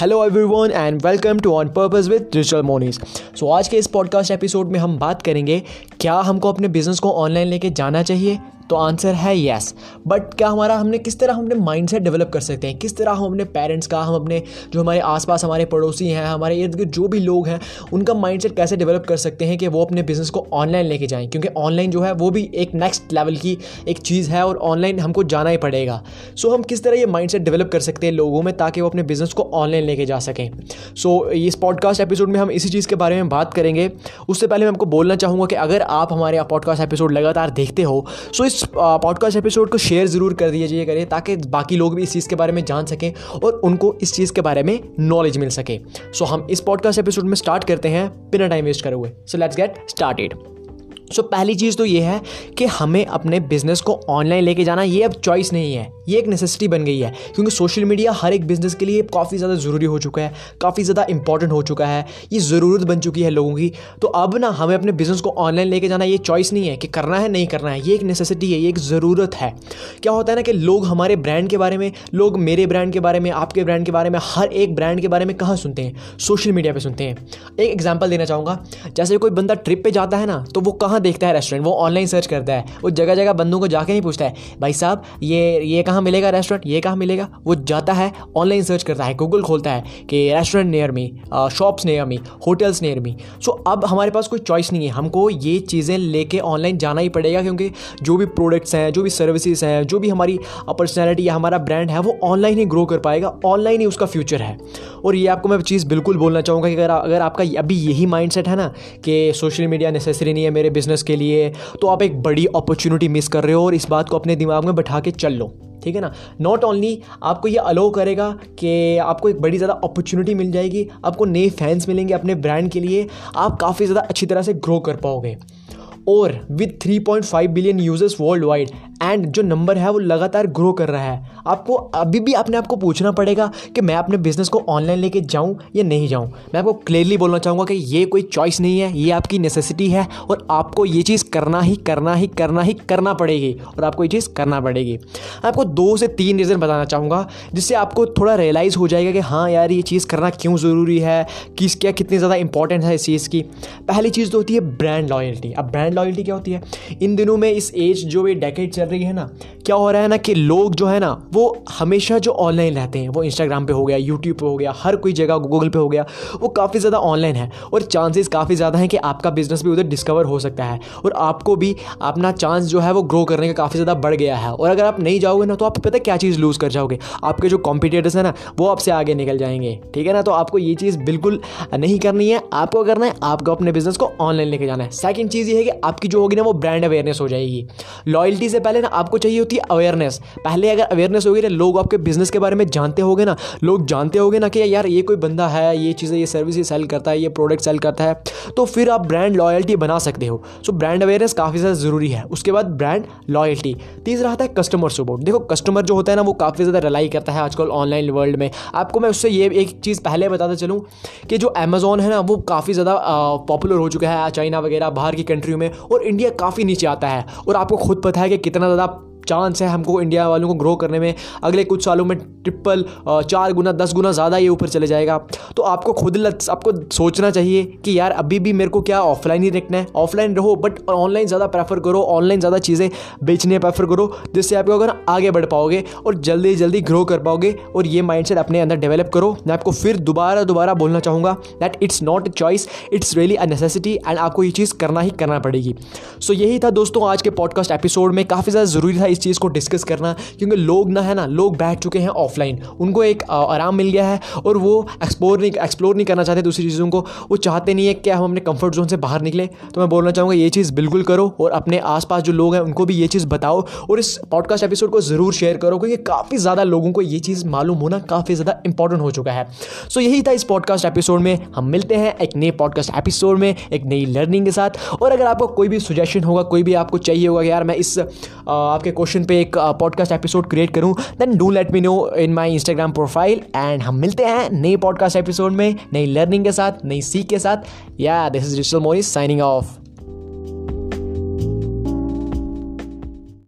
Hello everyone and welcome to on purpose with digital Monis so आज के इस podcast episode में हम बात करेंगे, क्या हमको अपने बिज़नेस को ऑनलाइन लेके जाना चाहिए? तो आंसर है येस बट क्या हमारा हमने किस तरह हमने माइंड सेट डेवलप कर सकते हैं? किस तरह हम अपने पेरेंट्स का हम अपने जो हमारे आसपास हमारे पड़ोसी हैं हमारे इर्द गिर्द जो भी लोग हैं उनका माइंड सेट कैसे डेवलप कर सकते हैं कि वो अपने बिज़नेस को ऑनलाइन लेके जाएँ? क्योंकि ऑनलाइन जो है वो भी एक नेक्स्ट लेवल की एक चीज़ है और ऑनलाइन हमको जाना ही पड़ेगा. सो so, हम किस तरह ये माइंड सेट डेवलप कर सकते हैं लोगों में ताकि वो अपने बिज़नेस को ऑनलाइन लेके जा सकें? सो so, इस पॉडकास्ट एपिसोड में हम इसी चीज़ के बारे में बात करेंगे. उससे पहले मैं आपको बोलना चाहूँगा कि अगर आप हमारे पॉडकास्ट एपिसोड लगातार देखते हो सो इस पॉडकास्ट इस एपिसोड को शेयर ज़रूर कर दीजिए करें ताकि बाकी लोग भी इस चीज़ के बारे में जान सकें और उनको इस चीज़ के बारे में नॉलेज मिल सके। सो so, हम इस पॉडकास्ट एपिसोड में स्टार्ट करते हैं बिना टाइम वेस्ट करे हुए। So let's get started so so, पहली चीज़ तो ये है कि हमें अपने बिज़नेस को ऑनलाइन लेके जाना ये अब चॉइस नहीं है। ये एक नेसेसिटी बन गई है क्योंकि सोशल मीडिया हर एक बिज़नेस के लिए काफ़ी ज़्यादा ज़रूरी हो चुका है काफ़ी ज़्यादा इंपॉर्टेंट हो चुका है ये ज़रूरत बन चुकी है लोगों की। तो अब ना हमें अपने बिज़नेस को ऑनलाइन लेके जाना ये चॉइस नहीं है कि करना है नहीं करना है ये एक नेसेसिटी है ये एक ज़रूरत है। क्या होता है ना कि लोग हमारे ब्रांड के बारे में लोग मेरे ब्रांड के बारे में आपके ब्रांड के बारे में हर एक ब्रांड के बारे में कहाँ सुनते हैं? सोशल मीडिया पर सुनते हैं। एक एग्ज़ाम्पल देना चाहूँगा जैसे कोई बंदा ट्रिप पर जाता है ना तो वो कहाँ देखता है रेस्टोरेंट वो ऑनलाइन सर्च करता है, वो जगह जगह बंदों को जाके नहीं पूछता है, भाई साहब, ये ये कहाँ मिलेगा रेस्टोरेंट ये कहाँ मिलेगा? वो जाता है ऑनलाइन सर्च करता है गूगल खोलता है कि restaurant near me shops near me hotels near me so अब हमारे पास कोई चॉइस नहीं है, हमको ये चीज़ें लेके ऑनलाइन जाना ही पड़ेगा, क्योंकि जो भी प्रोडक्ट्स हैं, जो भी सर्विसेज़ हैं, जो भी हमारी पर्सनैलिटी या हमारा ब्रांड है, वो ऑनलाइन ही ग्रो कर पाएगा ऑनलाइन ही उसका फ्यूचर है। और ये आपको मैं चीज़ बिल्कुल बोलना चाहूँगा कि अगर अगर आपका अभी यही माइंड है ना कि सोशल मीडिया नेसेसरी नहीं है मेरे बिज़नेस के लिए तो आप एक बड़ी अपॉर्चुनिटी मिस कर रहे हो और इस बात को अपने दिमाग में बैठा के चल लो, ठीक है ना? नॉट ओनली आपको ये अलो करेगा कि आपको एक बड़ी ज़्यादा अपॉर्चुनिटी मिल जाएगी, आपको नए फैंस मिलेंगे अपने ब्रांड के लिए, आप काफ़ी ज़्यादा अच्छी तरह से ग्रो कर पाओगे। और with 3.5 billion users worldwide and जो नंबर है वो लगातार ग्रो कर रहा है आपको अभी भी अपने आप को पूछना पड़ेगा कि मैं अपने बिज़नेस को ऑनलाइन लेके जाऊँ या नहीं जाऊँ। मैं आपको क्लियरली बोलना चाहूँगा कि ये कोई चॉइस नहीं है, ये आपकी नेसेसिटी है और आपको ये चीज़ करना ही करना ही करना ही, करना पड़ेगी और आपको ये चीज़ करना पड़ेगी। आपको दो से तीन रीज़न बताना चाहूँगा जिससे आपको थोड़ा रियलाइज़ हो जाएगा कि हाँ यार, ये चीज़ करना क्यों ज़रूरी है, किस, क्या कितनी ज़्यादा इंपॉर्टेंट है इस चीज़ की। पहली चीज़ तो होती है ब्रांड लॉयल्टी अब ब्रांड लॉयल्टी क्या होती है? इन दिनों में इस एज जो ये डेकेड चल रही है ना, क्या हो रहा है ना कि लोग जो है ना वो हमेशा जो ऑनलाइन रहते हैं, वो इंस्टाग्राम पे हो गया यूट्यूब पे हो गया, हर कोई जगह गूगल पे हो गया, वो काफ़ी ज़्यादा ऑनलाइन है और चांसेस काफ़ी ज़्यादा हैं कि आपका बिज़नेस भी उधर डिस्कवर हो सकता है और आपको भी अपना चांस जो है वो ग्रो करने का काफ़ी ज़्यादा बढ़ गया है। और अगर आप नहीं जाओगे ना तो आप पता क्या चीज़ लूज़ कर जाओगे? आपके जो कॉम्पिटेटर्स हैं ना, वो आपसे आगे निकल जाएँगे, ठीक है ना? तो आपको ये चीज़ बिल्कुल नहीं करनी है। आपको करना है? आपको अपने बिज़नेस को ऑनलाइन लेके जाना है। सेकेंड चीज़ ये है कि आपकी जो होगी ना, वो ब्रांड अवेयरनेस हो जाएगी। लॉयल्टी से पहले ना, आपको चाहिए होती है अवेयरनेस पहले अगर अवेयरनेस होगी ना, लोग आपके बिज़नेस के बारे में जानते होगे ना, लोग जानते होगे ना कि यार ये कोई बंदा है, ये चीज़ें, ये सर्विस सेल करता है, ये प्रोडक्ट सेल करता है तो फिर आप ब्रांड लॉयल्टी बना सकते हो। सो ब्रांड अवेयरनेस काफ़ी ज़्यादा ज़रूरी है। उसके बाद ब्रांड लॉयल्टी तीसरा आता है कस्टमर सपोर्ट देखो कस्टमर जो होता है ना, वो काफ़ी ज़्यादा रिलाई करता है आजकल ऑनलाइन वर्ल्ड में। आपको मैं उससे ये एक चीज़ पहले बताता चलूँ कि जो अमेजोन है ना, वो काफ़ी ज़्यादा पॉपुलर हो चुका है, चाइना वगैरह, बाहर की कंट्रियों में, और इंडिया काफ़ी नीचे आता है। और आपको खुद पता है कि कितना ज़्यादा चांस है हमको इंडिया वालों को ग्रो करने में। अगले कुछ सालों में ट्रिपल चार गुना दस गुना ज़्यादा ये ऊपर चले जाएगा। तो आपको खुद आपको सोचना चाहिए कि यार अभी भी मेरे को क्या ऑफलाइन ही देखना है। ऑफलाइन रहो बट ऑनलाइन ज़्यादा प्रेफर करो। ऑनलाइन ज़्यादा चीज़ें बेचने प्रेफर करो जिससे आप अगर आगे बढ़ पाओगे और जल्दी जल्दी ग्रो कर पाओगे और ये माइंड अपने अंदर डेवलप करो। मैं आपको फिर दोबारा दोबारा बोलना चाहूँगा that it's not a choice it's really a necessity and आपको ये चीज़ करना ही करना पड़ेगी। सो so, यही था दोस्तों आज के पॉडकास्ट एपिसोड में। काफ़ी ज़्यादा ज़रूरी था इस चीज़ को डिस्कस करना, क्योंकि लोग ना, है ना, लोग बैठ चुके हैं ऑफलाइन उनको एक आराम मिल गया है और वो एक्सप्लोर नहीं एक्सप्लोर नहीं करना चाहते दूसरी चीज़ों को। वो चाहते नहीं है कि हम अपने कंफर्ट जोन से बाहर निकले। तो मैं बोलना चाहूँगा, ये चीज़ बिल्कुल करो और अपने आसपास जो लोग हैं, उनको भी ये चीज़ बताओ और इस पॉडकास्ट एपिसोड को ज़रूर शेयर करो, क्योंकि काफ़ी ज़्यादा लोगों को ये चीज़ मालूम होना काफ़ी ज़्यादा इंपॉर्टेंट हो चुका है। सो यही था इस पॉडकास्ट एपिसोड में। हम मिलते हैं एक नए पॉडकास्ट एपिसोड में, एक नई लर्निंग के साथ। और अगर आपको कोई भी सुजेशन होगा, कोई भी आपको चाहिए होगा कि यार मैं इस आपके क्वेश्चन पे एक पॉडकास्ट एपिसोड क्रिएट करूँ then do let me know in my Instagram profile and हम मिलते हैं नए पॉडकास्ट एपिसोड में, नई लर्निंग के साथ, नई सीख के साथ। या this is digital Mori signing of